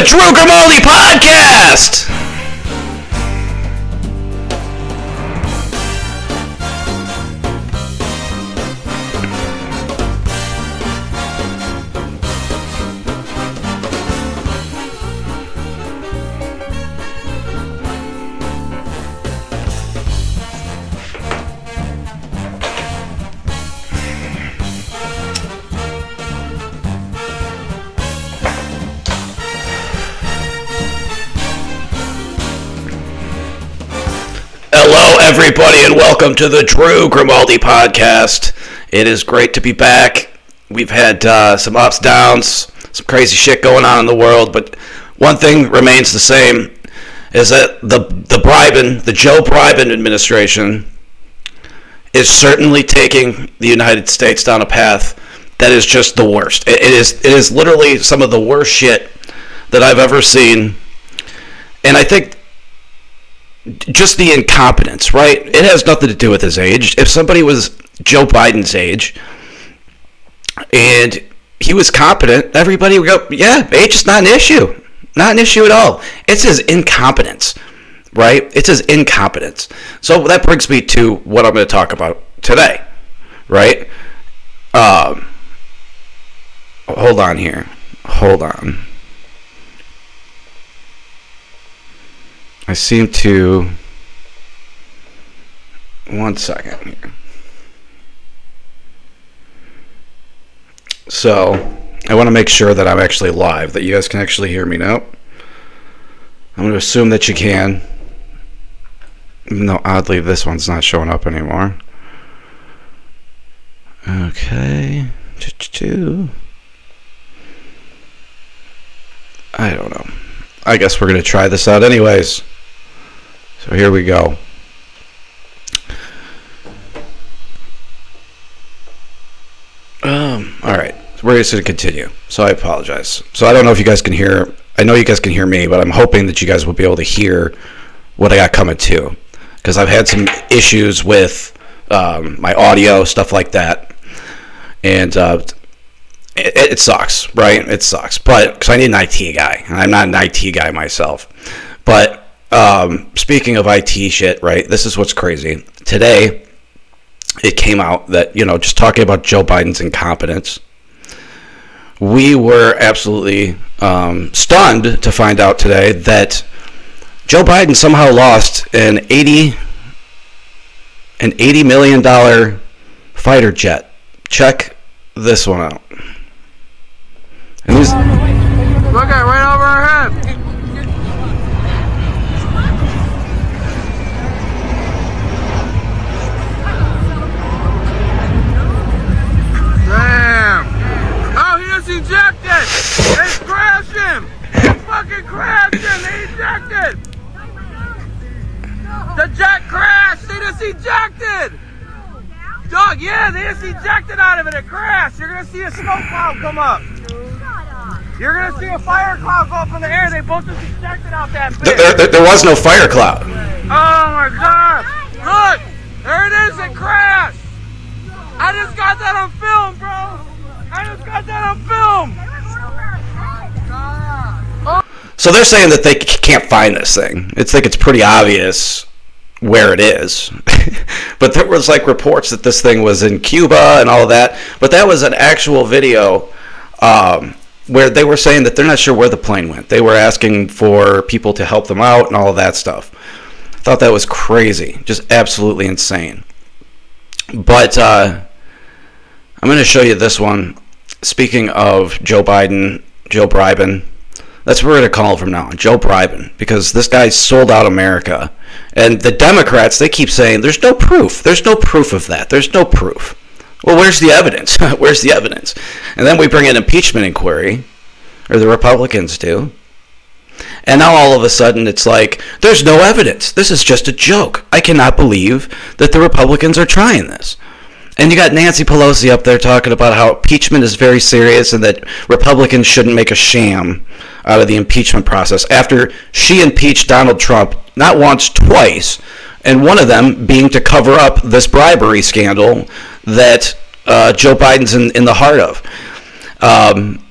the Drew Grimaldi Podcast. Welcome to the Drew Grimaldi Podcast. It is great to be back. We've had uh, some ups, downs, some crazy shit going on in the world, but one thing remains the same: is that the the bribing, the Joe Bribin administration, is certainly taking the United States down a path that is just the worst. It, it is it is literally some of the worst shit that I've ever seen, and I think just the incompetence, right? It has nothing to do with his age. If somebody was Joe Biden's age and he was competent, everybody would go, yeah, age is not an issue. Not an issue at all. It's his incompetence, right? It's his incompetence. So that brings me to what I'm going to talk about today, right? Um, hold on here. Hold on. I seem to. One second here. So, I want to make sure that I'm actually live, that you guys can actually hear me now. I'm going to assume that you can. No, oddly, this one's not showing up anymore. Okay. I don't know. I guess we're going to try this out anyways. So here we go. Um, all right. So we're just going to continue. So I apologize. So I don't know if you guys can hear. I know you guys can hear me, but I'm hoping that you guys will be able to hear what I got coming to. Because I've had some issues with um, my audio, stuff like that. And uh, it, it, sucks, right? It sucks. But because I need an IT guy. And I'm not an IT guy myself. But um, speaking of IT shit, right? This is what's crazy. Today, it came out that, you know, just talking about Joe Biden's incompetence, we were absolutely um, stunned to find out today that Joe Biden somehow lost an 80 an 80 million dollar fighter jet. Check this one out. And Look at fucking crashed him. Ejected. The jet crashed. They just ejected. Dog, yeah, they just ejected out of it. It crashed. You're gonna see a smoke cloud come up. You're gonna see a fire cloud go up in the air. They both just ejected out that bitch. there, there, there was no fire cloud. Oh my god! Look! There it is, it crashed! I just got that on film, bro! I just got that on film! So they're saying that they can't find this thing. It's like it's pretty obvious where it is. but there was like reports that this thing was in Cuba and all of that. But that was an actual video um, where they were saying that they're not sure where the plane went. They were asking for people to help them out and all of that stuff. I thought that was crazy, just absolutely insane. But uh, I'm going to show you this one. Speaking of Joe Biden, Joe Bribin, that's where we're to call from now on, Joe Bribin, because this guy sold out America. And the Democrats, they keep saying there's no proof. There's no proof of that. There's no proof. Well, where's the evidence? where's the evidence? And then we bring an impeachment inquiry, or the Republicans do. And now all of a sudden it's like, there's no evidence. This is just a joke. I cannot believe that the Republicans are trying this. And you got Nancy Pelosi up there talking about how impeachment is very serious and that Republicans shouldn't make a sham out of the impeachment process after she impeached Donald Trump not once, twice, and one of them being to cover up this bribery scandal that uh, Joe Biden's in, in the heart of. Um,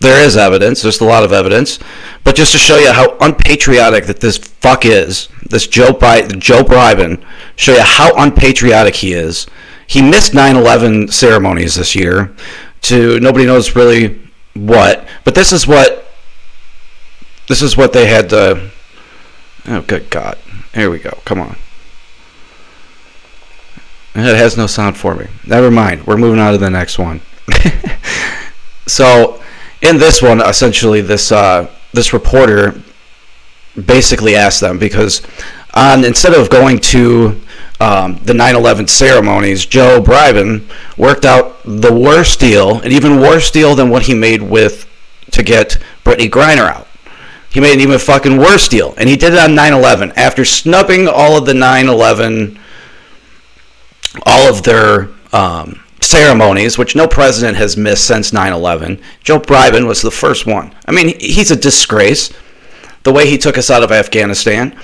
There is evidence. There's a lot of evidence, but just to show you how unpatriotic that this fuck is, this Joe Biden, Joe Biden, show you how unpatriotic he is. He missed 9/11 ceremonies this year. To nobody knows really what, but this is what this is what they had to. Oh, good God! Here we go. Come on. It has no sound for me. Never mind. We're moving on to the next one. so in this one, essentially, this uh, this reporter basically asked them because on instead of going to um, the 9/11 ceremonies, Joe Biden worked out the worst deal, an even worse deal than what he made with to get Brittney Griner out. He made an even fucking worse deal, and he did it on 9/11 after snubbing all of the 9/11, all of their um, ceremonies, which no president has missed since 9 11. Joe Biden was the first one. I mean, he's a disgrace. The way he took us out of Afghanistan.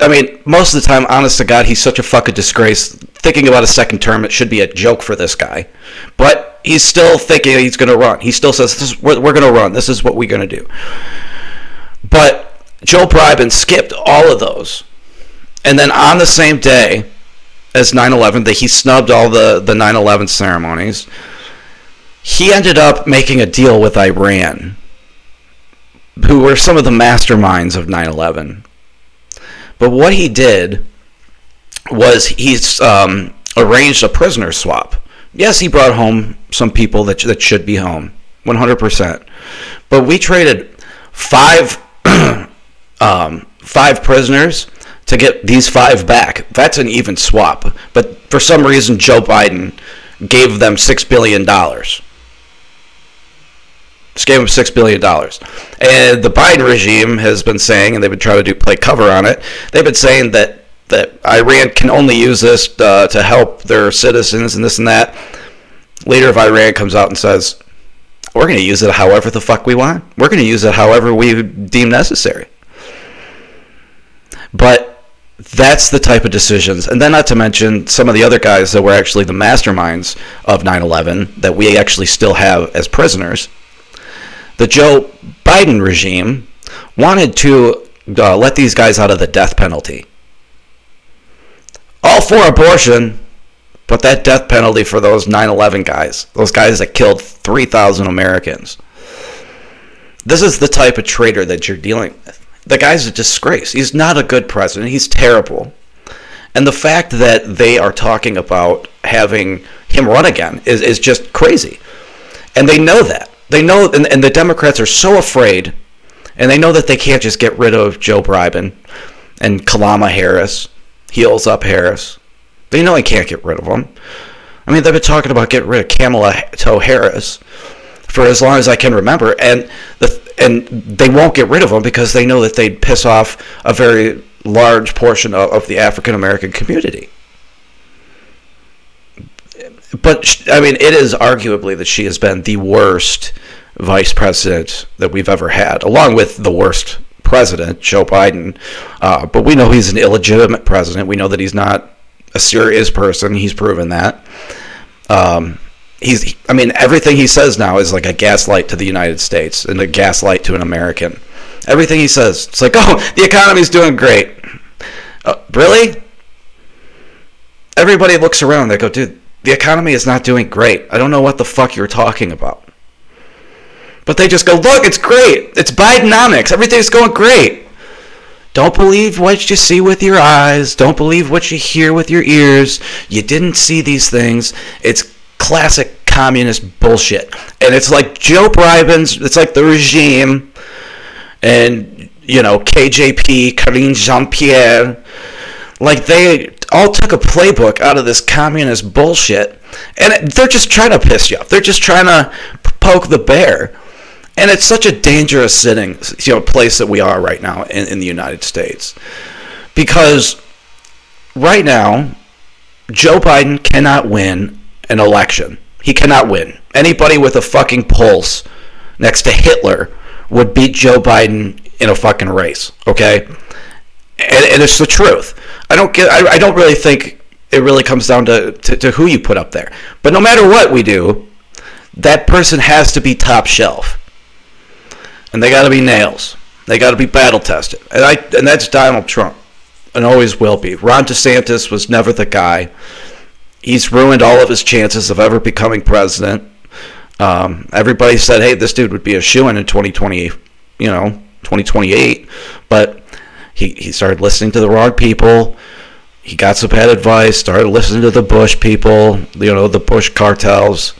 I mean, most of the time, honest to God, he's such a fucking disgrace. Thinking about a second term, it should be a joke for this guy. But he's still thinking he's going to run. He still says, this is, we're, we're going to run. This is what we're going to do. But Joe Biden skipped all of those. And then on the same day, as 9/11 that he snubbed all the the 9/11 ceremonies. He ended up making a deal with Iran, who were some of the masterminds of 9/11. But what he did was he um, arranged a prisoner swap. Yes, he brought home some people that that should be home, 100%. But we traded five um, five prisoners to get these five back. That's an even swap. But for some reason, Joe Biden gave them $6 billion. Just gave them $6 billion. And the Biden regime has been saying, and they've been trying to do play cover on it, they've been saying that, that Iran can only use this uh, to help their citizens and this and that. Leader of Iran comes out and says, we're going to use it however the fuck we want. We're going to use it however we deem necessary. But that's the type of decisions. And then, not to mention some of the other guys that were actually the masterminds of 9 11 that we actually still have as prisoners. The Joe Biden regime wanted to uh, let these guys out of the death penalty. All for abortion, but that death penalty for those 9 11 guys, those guys that killed 3,000 Americans. This is the type of traitor that you're dealing with the guy's a disgrace. He's not a good president. He's terrible. And the fact that they are talking about having him run again is, is just crazy. And they know that. They know, and, and the Democrats are so afraid, and they know that they can't just get rid of Joe Biden and Kalama Harris, heels up Harris. They know they can't get rid of them. I mean, they've been talking about getting rid of Kamala Toe Harris for as long as I can remember, and the and they won't get rid of them because they know that they'd piss off a very large portion of, of the African American community. But I mean, it is arguably that she has been the worst vice president that we've ever had, along with the worst president, Joe Biden. Uh, but we know he's an illegitimate president. We know that he's not a serious person. He's proven that. Um, he's I mean everything he says now is like a gaslight to the United States and a gaslight to an American. Everything he says, it's like, oh, the economy's doing great. Uh, really? Everybody looks around. They go, dude, the economy is not doing great. I don't know what the fuck you're talking about. But they just go, look, it's great. It's Bidenomics. Everything's going great. Don't believe what you see with your eyes. Don't believe what you hear with your ears. You didn't see these things. It's classic communist bullshit. And it's like Joe Biden's, it's like the regime and, you know, KJP, Karine Jean Pierre. Like they all took a playbook out of this communist bullshit. And they're just trying to piss you off. They're just trying to poke the bear. And it's such a dangerous sitting, you know, place that we are right now in, in the United States. Because right now, Joe Biden cannot win an election. He cannot win. Anybody with a fucking pulse next to Hitler would beat Joe Biden in a fucking race. Okay, and, and it's the truth. I don't get. I, I don't really think it really comes down to, to, to who you put up there. But no matter what we do, that person has to be top shelf. And they got to be nails. They got to be battle tested, and I and that's Donald Trump, and always will be. Ron DeSantis was never the guy. He's ruined all of his chances of ever becoming president. Um, everybody said, "Hey, this dude would be a shoe in in 2020, you know, 2028," but he he started listening to the wrong people. He got some bad advice. Started listening to the Bush people, you know, the Bush cartels,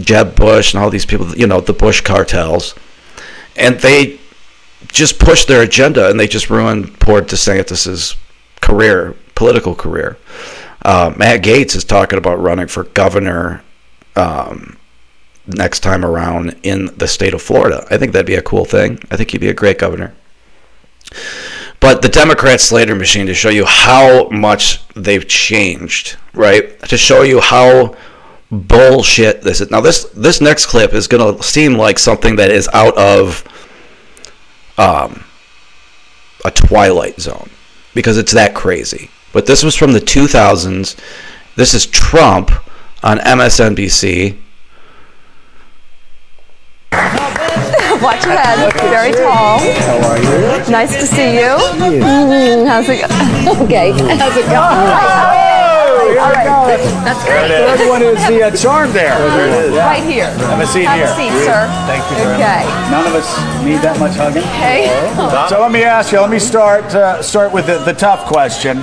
Jeb Bush, and all these people, you know, the Bush cartels, and they just pushed their agenda, and they just ruined poor DeSantis's career, political career. Uh, Matt Gaetz is talking about running for governor um, next time around in the state of Florida. I think that'd be a cool thing. I think he'd be a great governor. But the Democrat Slater machine to show you how much they've changed, right? To show you how bullshit this is. Now this this next clip is going to seem like something that is out of um, a Twilight Zone because it's that crazy. But this was from the 2000s. This is Trump on MSNBC. Watch your head. Very tall. How are you? Nice to see you. you. Mm, how's it go? Okay. How's it going? All right. That's great. Third one is the uh, charm there. Right here. I have a seat Have here. a seat, sir. Thank you very Okay. much. None of us need that much hugging. Okay. So let me ask you. Let me start uh, start with the, the tough question.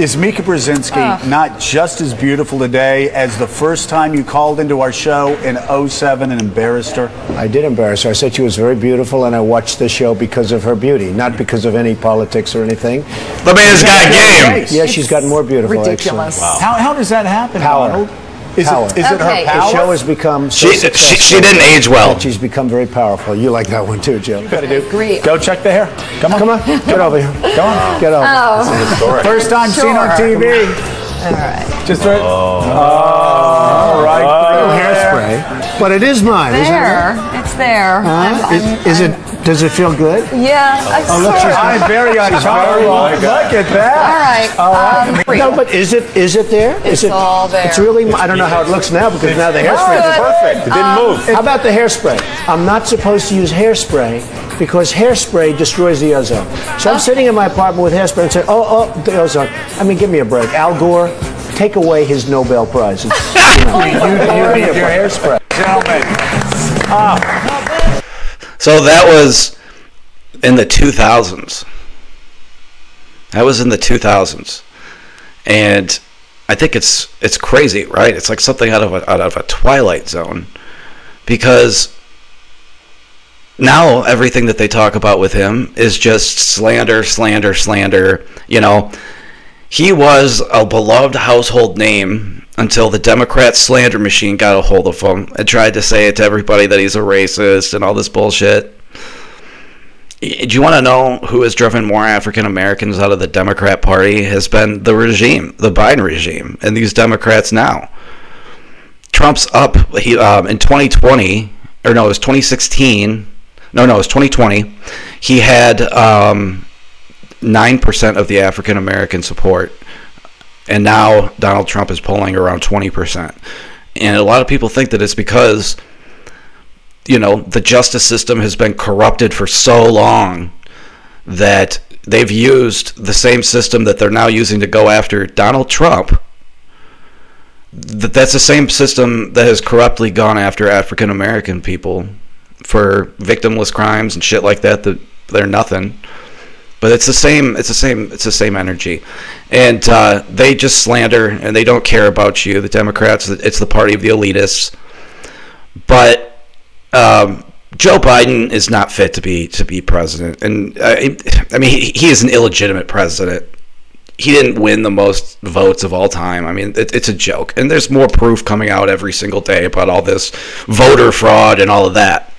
Is Mika Brzezinski Ah. not just as beautiful today as the first time you called into our show in 07 and embarrassed her? I did embarrass her. I said she was very beautiful, and I watched the show because of her beauty, not because of any politics or anything. The man's got game. Yeah, she's gotten more beautiful. Ridiculous. actually. How, how does that happen, Power. Donald? Is Power. it, is it Okay. her The show has become so She- she- successful she didn't age well. She's become very powerful. You like that one too, Joe. Gotta do. Great. Go check the hair. Come on. Come on, get over here. Go on. Get over. Oh, First time seen on TV. all right. Just oh. Oh, right. Oh, right. Little there. hairspray, but it is mine, isn't it? There. It's there. Huh? I'm- Is, I'm- is it? Does it feel good? Yeah. I Oh, look, sort she's- of. I'm very on very Look at that. All right. All right. Um, No, but is it? Is it there? It's it? all there. It's really. I don't know how it looks now because now the Good. hairspray. is Perfect. It didn't move. How about the hairspray? I'm not supposed to use hairspray because hairspray destroys the ozone. So I'm sitting in my apartment with hairspray and say, oh, oh, the ozone. I mean, give me a break. Al Gore, take away his Nobel Prize. It's, you know, you, you need your hairspray. Gentlemen. Ah. So that was in the 2000s. That was in the 2000s, and I think it's it's crazy, right? It's like something out of a, out of a Twilight Zone, because now everything that they talk about with him is just slander, slander, slander. You know, he was a beloved household name until the Democrat slander machine got a hold of him and tried to say it to everybody that he's a racist and all this bullshit. Do you want to know who has driven more African Americans out of the Democrat Party? Has been the regime, the Biden regime, and these Democrats now. Trump's up he, um, in 2020, or no, it was 2016. No, no, it was 2020. He had um, 9% of the African American support. And now Donald Trump is polling around 20%. And a lot of people think that it's because, you know, the justice system has been corrupted for so long that they've used the same system that they're now using to go after Donald Trump. That that's the same system that has corruptly gone after African American people for victimless crimes and shit like that that they're nothing but it's the same it's the same it's the same energy and uh, they just slander and they don't care about you the democrats it's the party of the elitists but um, joe biden is not fit to be to be president and uh, i mean he, he is an illegitimate president he didn't win the most votes of all time. I mean, it, it's a joke. And there's more proof coming out every single day about all this voter fraud and all of that.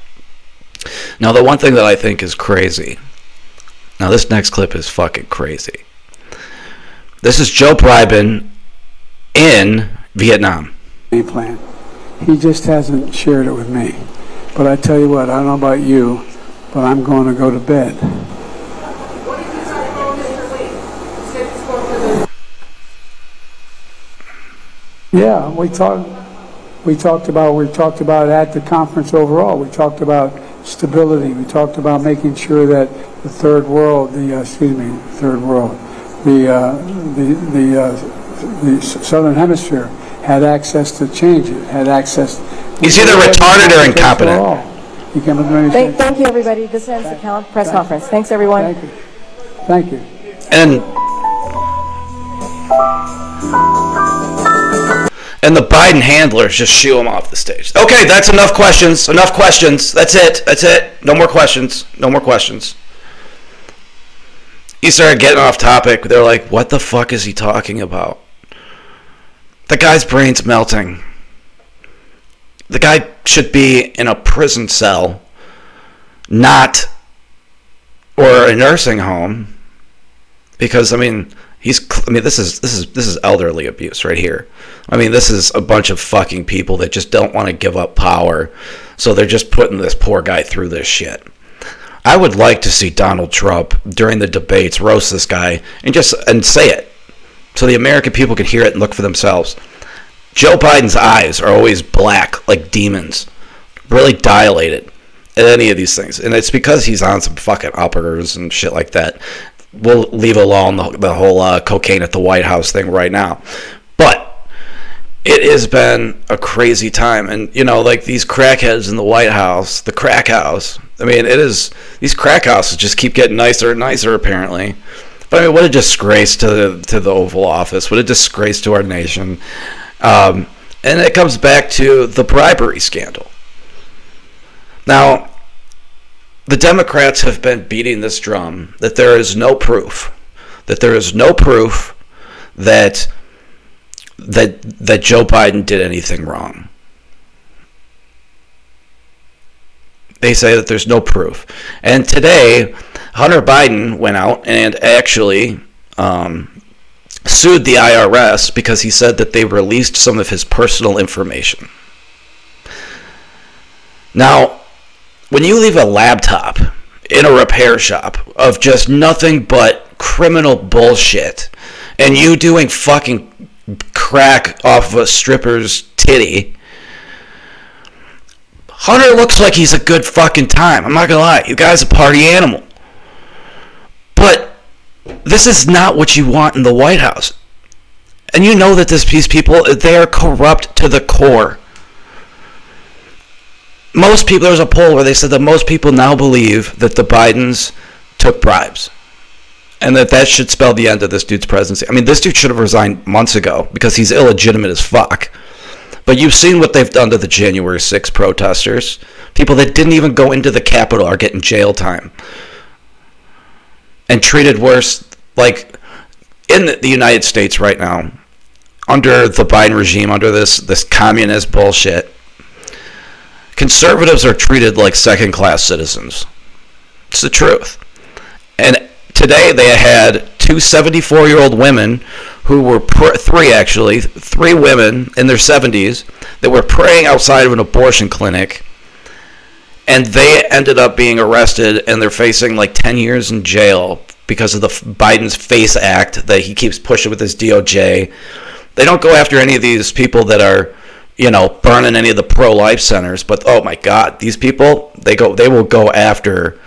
Now, the one thing that I think is crazy. Now, this next clip is fucking crazy. This is Joe Bribin in Vietnam. Plan. He just hasn't shared it with me. But I tell you what, I don't know about you, but I'm going to go to bed. Yeah, we talked. We talked about. We talked about at the conference overall. We talked about stability. We talked about making sure that the third world, the uh, excuse me, third world, the uh, the the, uh, the southern hemisphere had access to change it, had access. He's either retarded or incompetent. You came up with anything? Thank, thank you, everybody. This ends the Callan press conference. Thanks, everyone. Thank you. Thank you. And and the Biden handlers just shoo him off the stage. Okay, that's enough questions. Enough questions. That's it. That's it. No more questions. No more questions. He started getting off topic. They're like, "What the fuck is he talking about?" The guy's brain's melting. The guy should be in a prison cell, not or a nursing home because I mean he's I mean this is this is this is elderly abuse right here. I mean this is a bunch of fucking people that just don't want to give up power, so they're just putting this poor guy through this shit. I would like to see Donald Trump during the debates roast this guy and just and say it so the American people can hear it and look for themselves. Joe Biden's eyes are always black like demons, really dilated at any of these things, and it's because he's on some fucking uppers and shit like that we'll leave alone the, the whole uh, cocaine at the White House thing right now. But it has been a crazy time, and you know, like these crackheads in the White House, the crack house. I mean, it is these crack houses just keep getting nicer and nicer, apparently. But I mean, what a disgrace to the to the Oval Office! What a disgrace to our nation! Um, and it comes back to the bribery scandal. Now, the Democrats have been beating this drum that there is no proof, that there is no proof that that that Joe Biden did anything wrong. They say that there's no proof. And today, Hunter Biden went out and actually um, sued the IRS because he said that they released some of his personal information. Now, when you leave a laptop in a repair shop of just nothing but criminal bullshit and you doing fucking crack off of a stripper's titty Hunter looks like he's a good fucking time. I'm not gonna lie. You guy's a party animal. But this is not what you want in the White House. And you know that this, these people, they are corrupt to the core most people there was a poll where they said that most people now believe that the Bidens took bribes and that that should spell the end of this dude's presidency. I mean, this dude should have resigned months ago because he's illegitimate as fuck. But you've seen what they've done to the January 6 protesters. People that didn't even go into the Capitol are getting jail time and treated worse. Like in the United States right now, under the Biden regime, under this this communist bullshit, conservatives are treated like second class citizens. It's the truth. And today they had two 74 year old women who were, pr- three actually, three women in their 70s that were praying outside of an abortion clinic. And they ended up being arrested and they're facing like 10 years in jail because of the Biden's FACE Act that he keeps pushing with his DOJ. They don't go after any of these people that are you know, burning any of the pro life centers. But oh my God, these people they go they will go after.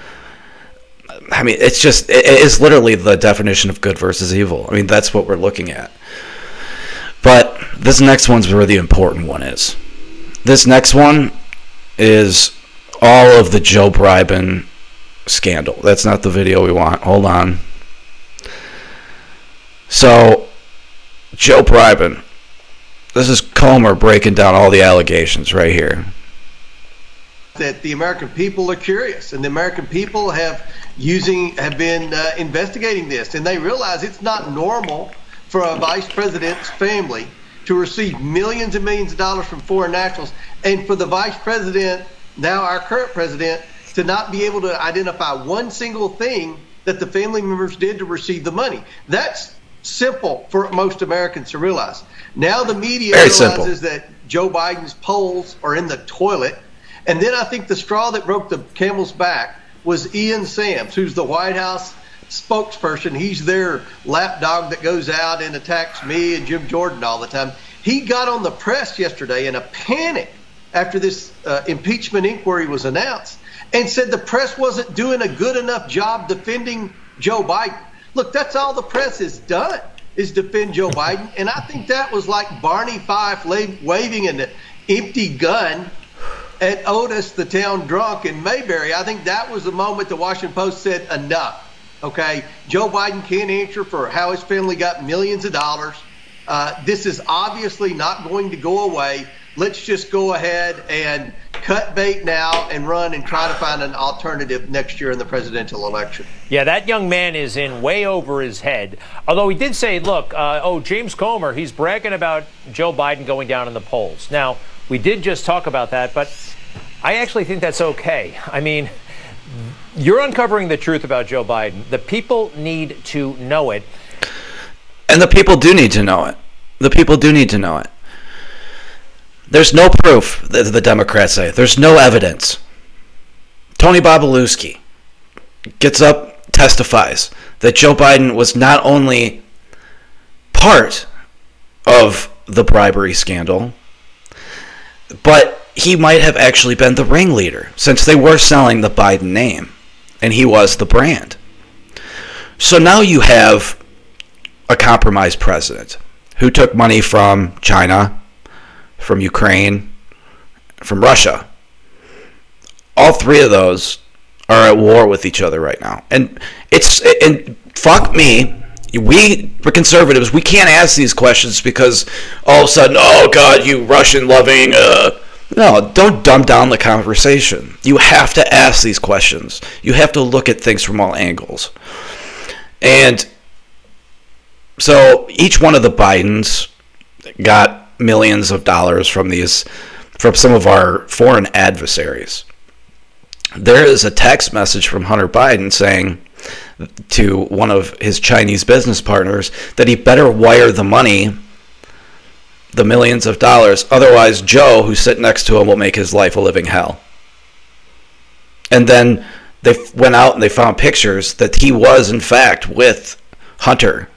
I mean, it's just it is literally the definition of good versus evil. I mean, that's what we're looking at. But this next one's where the important one is. This next one is all of the Joe Bribin scandal. That's not the video we want. Hold on. So, Joe Bribin, this is Comer breaking down all the allegations right here. That the American people are curious, and the American people have using have been uh, investigating this, and they realize it's not normal for a vice president's family to receive millions and millions of dollars from foreign nationals, and for the vice president, now our current president, to not be able to identify one single thing that the family members did to receive the money. That's simple for most Americans to realize. Now the media Very realizes simple. that Joe Biden's polls are in the toilet. And then I think the straw that broke the camel's back was Ian Sams, who's the White House spokesperson. He's their lapdog that goes out and attacks me and Jim Jordan all the time. He got on the press yesterday in a panic after this uh, impeachment inquiry was announced. and said the press wasn't doing a good enough job defending Joe Biden. Look, that's all the press has done is defend Joe Biden. And I think that was like Barney Fife waving an empty gun at Otis, the town drunk in Mayberry. I think that was the moment the Washington Post said enough. Okay, Joe Biden can't answer for how his family got millions of dollars. Uh, this is obviously not going to go away. Let's just go ahead and cut bait now and run and try to find an alternative next year in the presidential election. Yeah, that young man is in way over his head. Although he did say, look, uh, oh, James Comer, he's bragging about Joe Biden going down in the polls. Now, we did just talk about that, but I actually think that's okay. I mean, you're uncovering the truth about Joe Biden. The people need to know it. And the people do need to know it. The people do need to know it. There's no proof, the Democrats say. There's no evidence. Tony Bobulinski gets up, testifies that Joe Biden was not only part of the bribery scandal, but he might have actually been the ringleader since they were selling the Biden name and he was the brand. So now you have a compromised president who took money from China, from Ukraine, from Russia. All three of those are at war with each other right now. And it's and fuck me, we we're conservatives. We can't ask these questions because all of a sudden, oh God, you Russian loving. Uh, no, don't dumb down the conversation. You have to ask these questions. You have to look at things from all angles. And so each one of the Bidens got millions of dollars from these from some of our foreign adversaries. There is a text message from Hunter Biden saying to one of his Chinese business partners that he better wire the money the millions of dollars. Otherwise, Joe, who's sitting next to him, will make his life a living hell. And then they went out and they found pictures that he was, in fact, with Hunter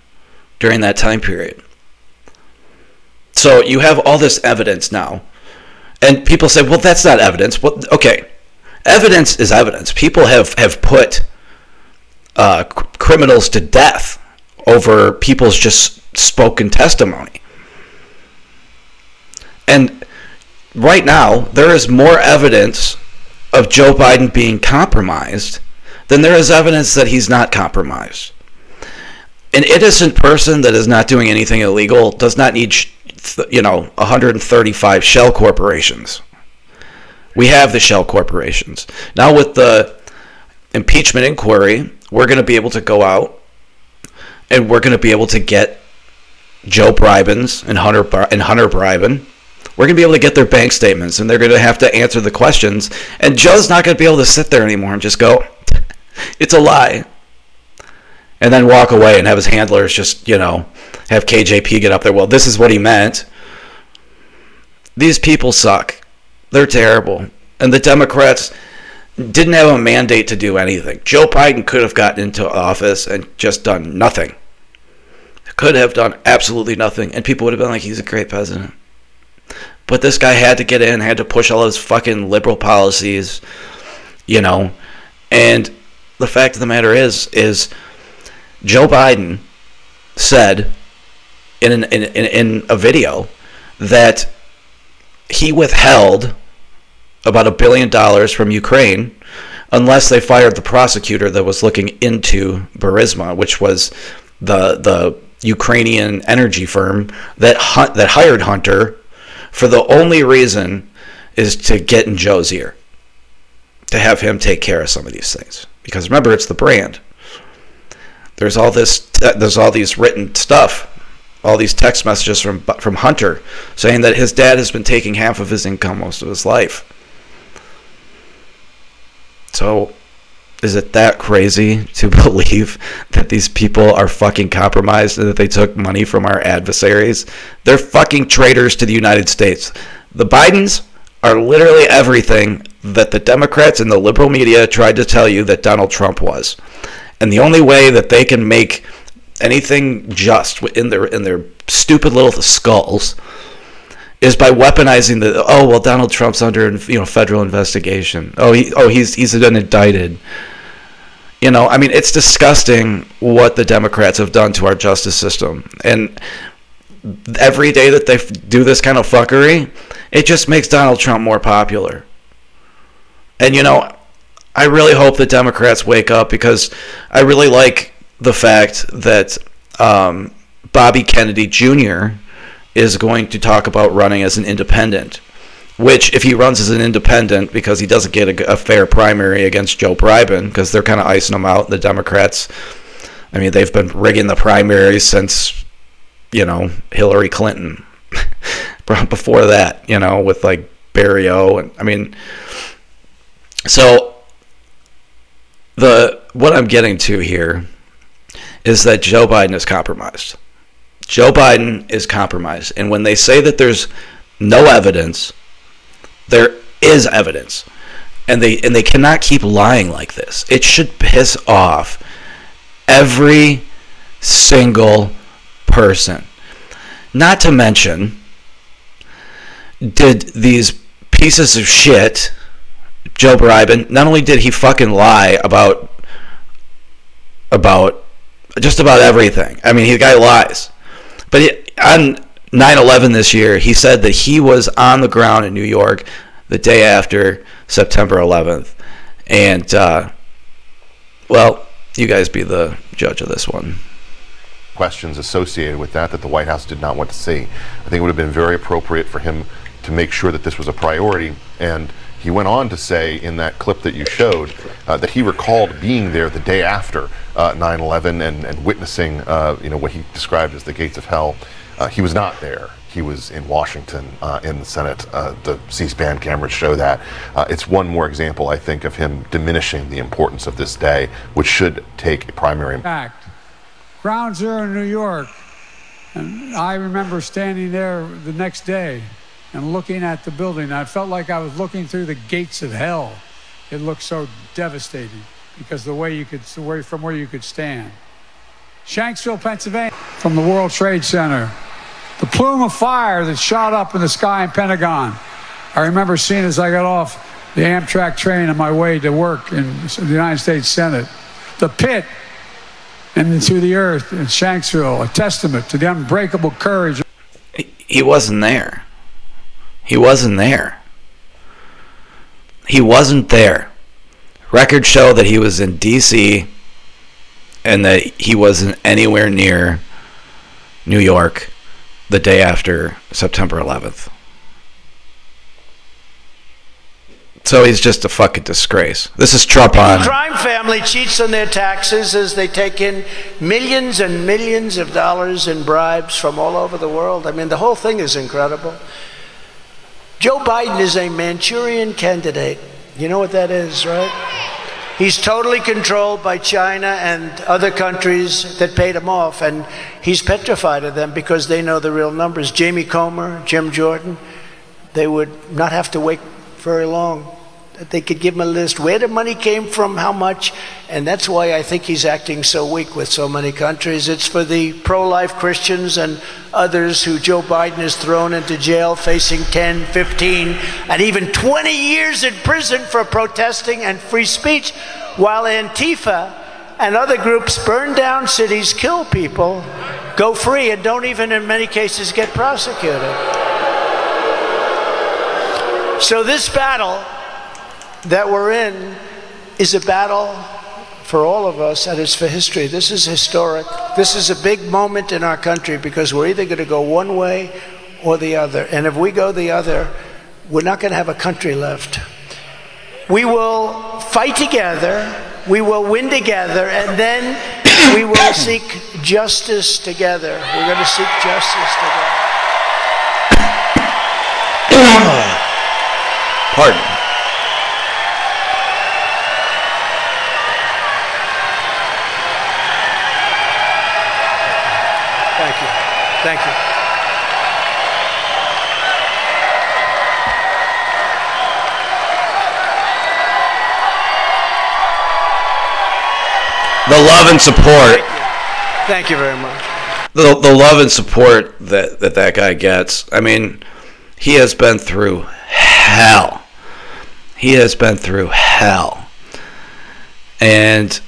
during that time period. So you have all this evidence now. And people say, well, that's not evidence. Well, okay. Evidence is evidence. People have, have put uh, criminals to death over people's just spoken testimony. And right now, there is more evidence of Joe Biden being compromised than there is evidence that he's not compromised. An innocent person that is not doing anything illegal does not need, you know, 135 shell corporations. We have the shell corporations. Now, with the impeachment inquiry, we're going to be able to go out and we're going to be able to get Joe Bribens and Hunter and Hunter Bribin we're going to be able to get their bank statements and they're going to have to answer the questions. And Joe's not going to be able to sit there anymore and just go, it's a lie. And then walk away and have his handlers just, you know, have KJP get up there. Well, this is what he meant. These people suck. They're terrible. And the Democrats didn't have a mandate to do anything. Joe Biden could have gotten into office and just done nothing. Could have done absolutely nothing. And people would have been like, he's a great president. But this guy had to get in, had to push all his fucking liberal policies, you know. And the fact of the matter is, is Joe Biden said in an, in, in, a video that he withheld about a billion dollars from Ukraine unless they fired the prosecutor that was looking into Burisma, which was the the Ukrainian energy firm that that hired Hunter for the only reason is to get in Joe's ear, to have him take care of some of these things. Because remember, it's the brand. There's all this. Uh, there's all these written stuff, all these text messages from from Hunter saying that his dad has been taking half of his income most of his life. So is it that crazy to believe that these people are fucking compromised and that they took money from our adversaries? They're fucking traitors to the United States. The Bidens are literally everything that the Democrats and the liberal media tried to tell you that Donald Trump was. And the only way that they can make anything just in their in their stupid little skulls is by weaponizing the oh well Donald Trump's under you know federal investigation. Oh he oh he's he's been indicted. You know, I mean it's disgusting what the Democrats have done to our justice system. And every day that they do this kind of fuckery, it just makes Donald Trump more popular. And you know, I really hope the Democrats wake up because I really like the fact that um, Bobby Kennedy Jr is going to talk about running as an independent. Which, if he runs as an independent because he doesn't get a, a fair primary against Joe Biden, because they're kind of icing him out, the Democrats. I mean, they've been rigging the primaries since, you know, Hillary Clinton. Before that, you know, with like Barry O. And I mean, so the what I'm getting to here is that Joe Biden is compromised. Joe Biden is compromised. And when they say that there's no evidence, there is evidence. And they and they cannot keep lying like this. It should piss off every single person. Not to mention did these pieces of shit Joe Biden not only did he fucking lie about about just about everything. I mean, the guy lies. But he, on 9/11 this year, he said that he was on the ground in New York the day after September 11th, and uh, well, you guys be the judge of this one. Questions associated with that that the White House did not want to see. I think it would have been very appropriate for him to make sure that this was a priority and he went on to say in that clip that you showed uh, that he recalled being there the day after 9/11 uh, and, and witnessing, uh, you know, what he described as the gates of hell. Uh, he was not there. He was in Washington uh, in the Senate. the C-SPAN cameras show that. it's one more example, I think, of him diminishing the importance of this day, which should take a primary. Fact. Ground Zero in New York. And I remember standing there the next day and looking at the building. I felt like I was looking through the gates of hell. It looked so devastating because the way you could, from where you could stand. Shanksville, Pennsylvania, from the World Trade Center. The plume of fire that shot up in the sky in Pentagon. I remember seeing as I got off the Amtrak train on my way to work in the United States Senate. The pit and into the earth in Shanksville, a testament to the unbreakable courage. He wasn't there. He wasn't there. He wasn't there. Records show that he was in D.C. and that he wasn't anywhere near New York the day after September 11th. So he's just a fucking disgrace. This is Trump on. The crime family cheats on their taxes as they take in millions and millions of dollars in bribes from all over the world. I mean, the whole thing is incredible. Joe Biden is a Manchurian candidate. You know what that is, right? He's totally controlled by China and other countries that paid him off, and he's petrified of them because they know the real numbers. Jamie Comer, Jim Jordan, they would not have to wait very long they could give him a list where the money came from, how much, and that's why I think he's acting so weak with so many countries. It's for the pro life Christians and others who Joe Biden has thrown into jail facing 10, 15, and even 20 years in prison for protesting and free speech, while Antifa and other groups burn down cities, kill people, go free, and don't even in many cases get prosecuted. So, this battle that we're in is a battle for all of us and it's for history. This is historic. This is a big moment in our country because we're either going to go one way or the other. And if we go the other, we're not going to have a country left. We will fight together, we will win together, and then we will seek justice together. We're going to seek justice together. Pardon. Thank you. The love and support. Thank you, Thank you very much. The, the love and support that, that that guy gets. I mean, he has been through hell. He has been through hell. And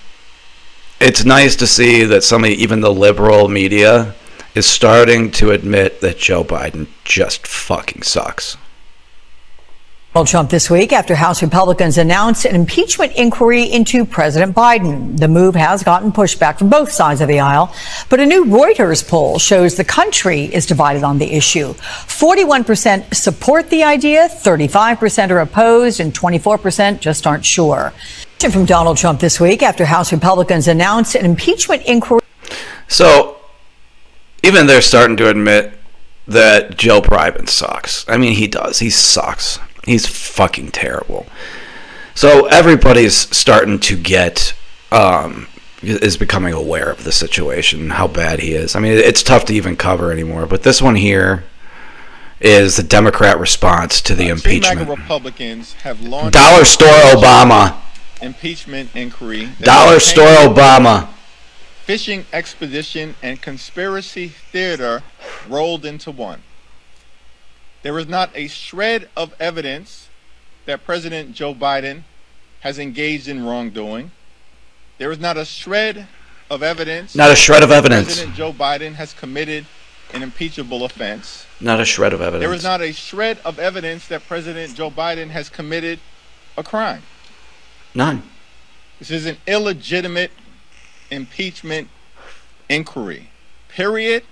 it's nice to see that some of even the liberal media is starting to admit that Joe Biden just fucking sucks. Donald Trump this week after House Republicans announced an impeachment inquiry into President Biden. The move has gotten pushback from both sides of the aisle, but a new Reuters poll shows the country is divided on the issue. 41% support the idea, 35% are opposed, and 24% just aren't sure. From Donald Trump this week after House Republicans announced an impeachment inquiry. So, even they're starting to admit that Joe Biden sucks. I mean, he does. He sucks. He's fucking terrible. So everybody's starting to get um, is becoming aware of the situation, how bad he is. I mean, it's tough to even cover anymore. But this one here is the Democrat response to the uh, impeachment. Republicans have launched Dollar Store Obama. Impeachment inquiry. Dollar Store Obama. Fishing expedition and conspiracy theater rolled into one. There is not a shred of evidence that President Joe Biden has engaged in wrongdoing. There is not a shred of evidence. Not a shred of evidence. President Joe Biden has committed an impeachable offense. Not a shred of evidence. There is not a shred of evidence that President Joe Biden has committed a crime. None. This is an illegitimate impeachment inquiry. Period.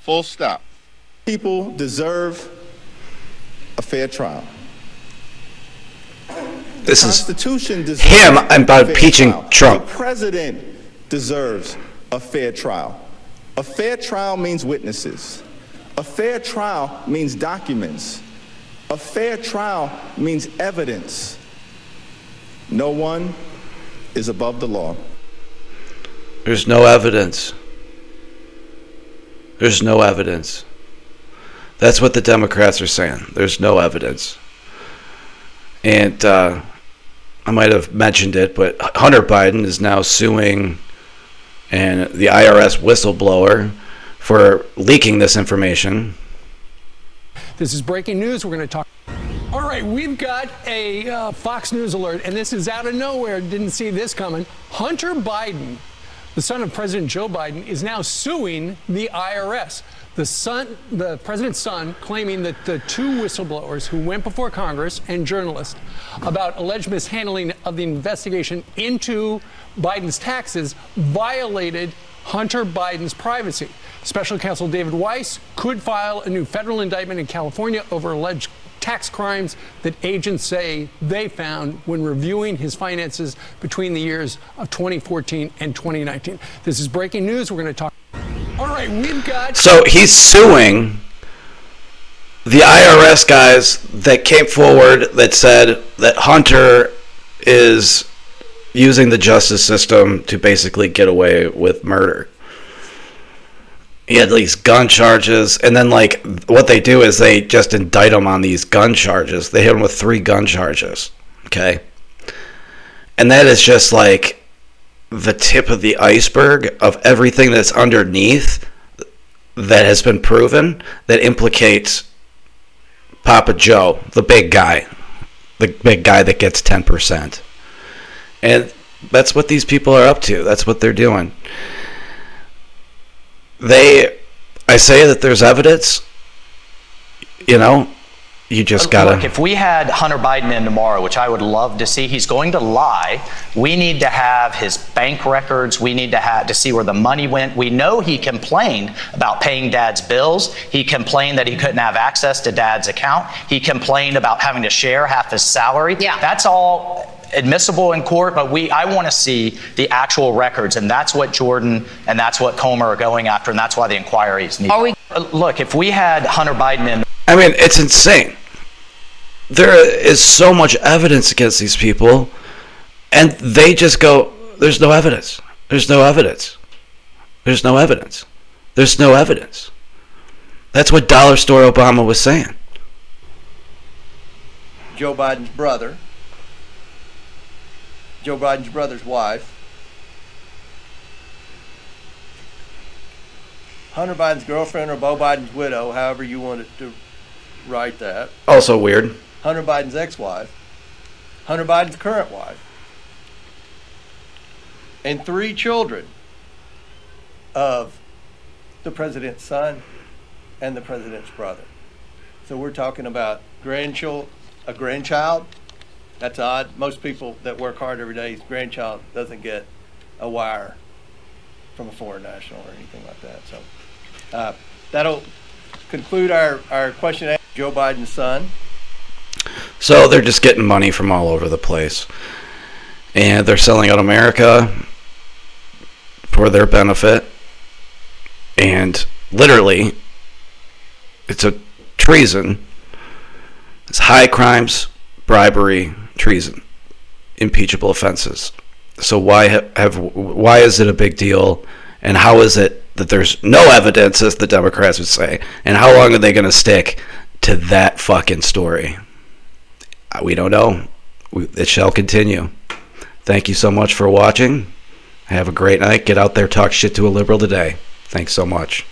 Full stop. People deserve a fair trial. This the is him about impeaching trial. Trump. The president deserves a fair trial. A fair trial means witnesses. A fair trial means documents. A fair trial means evidence. No one is above the law. There's no evidence. There's no evidence. That's what the Democrats are saying. There's no evidence. And uh, I might have mentioned it, but Hunter Biden is now suing and the IRS whistleblower for leaking this information. This is breaking news. We're going to talk. All right, we've got a uh, Fox News alert, and this is out of nowhere. Didn't see this coming. Hunter Biden, the son of President Joe Biden, is now suing the IRS. The son, the president's son, claiming that the two whistleblowers who went before Congress and journalists about alleged mishandling of the investigation into Biden's taxes violated Hunter Biden's privacy. Special counsel David Weiss could file a new federal indictment in California over alleged tax crimes that agents say they found when reviewing his finances between the years of 2014 and 2019. This is breaking news. We're going to talk. Right, we've got. So he's suing the IRS guys that came forward that said that Hunter is using the justice system to basically get away with murder. He had these gun charges, and then like what they do is they just indict him on these gun charges. They hit him with three gun charges. Okay, and that is just like the tip of the iceberg of everything that's underneath that has been proven that implicates Papa Joe, the big guy, the big guy that gets 10%. And that's what these people are up to. That's what they're doing. They, I say that there's evidence, you know, you just gotta. Look, if we had Hunter Biden in tomorrow, which I would love to see, he's going to lie. We need to have his bank records. We need to have to see where the money went. We know he complained about paying dad's bills. He complained that he couldn't have access to dad's account. He complained about having to share half his salary. Yeah. That's all admissible in court, but we I want to see the actual records, and that's what Jordan and that's what Comer are going after, and that's why the inquiries need. Are we? Look, if we had Hunter Biden in. I mean, it's insane. There is so much evidence against these people, and they just go, There's no evidence. There's no evidence. There's no evidence. There's no evidence. That's what Dollar Store Obama was saying. Joe Biden's brother, Joe Biden's brother's wife, Hunter Biden's girlfriend or Beau Biden's widow, however you want to write that. Also weird. Hunter Biden's ex-wife, Hunter Biden's current wife, and three children of the president's son and the president's brother. So we're talking about grandchild, a grandchild. That's odd. Most people that work hard every day's grandchild doesn't get a wire from a foreign national or anything like that. So uh, that'll conclude our, our question. Joe Biden's son. So they're just getting money from all over the place. And they're selling out America for their benefit. And literally, it's a treason. It's high crimes, bribery, treason, impeachable offenses. So why have why is it a big deal? And how is it that there's no evidence, as the Democrats would say? And how long are they going to stick to that fucking story? Uh, We don't know. It shall continue. Thank you so much for watching. Have a great night. Get out there, talk shit to a liberal today. Thanks so much.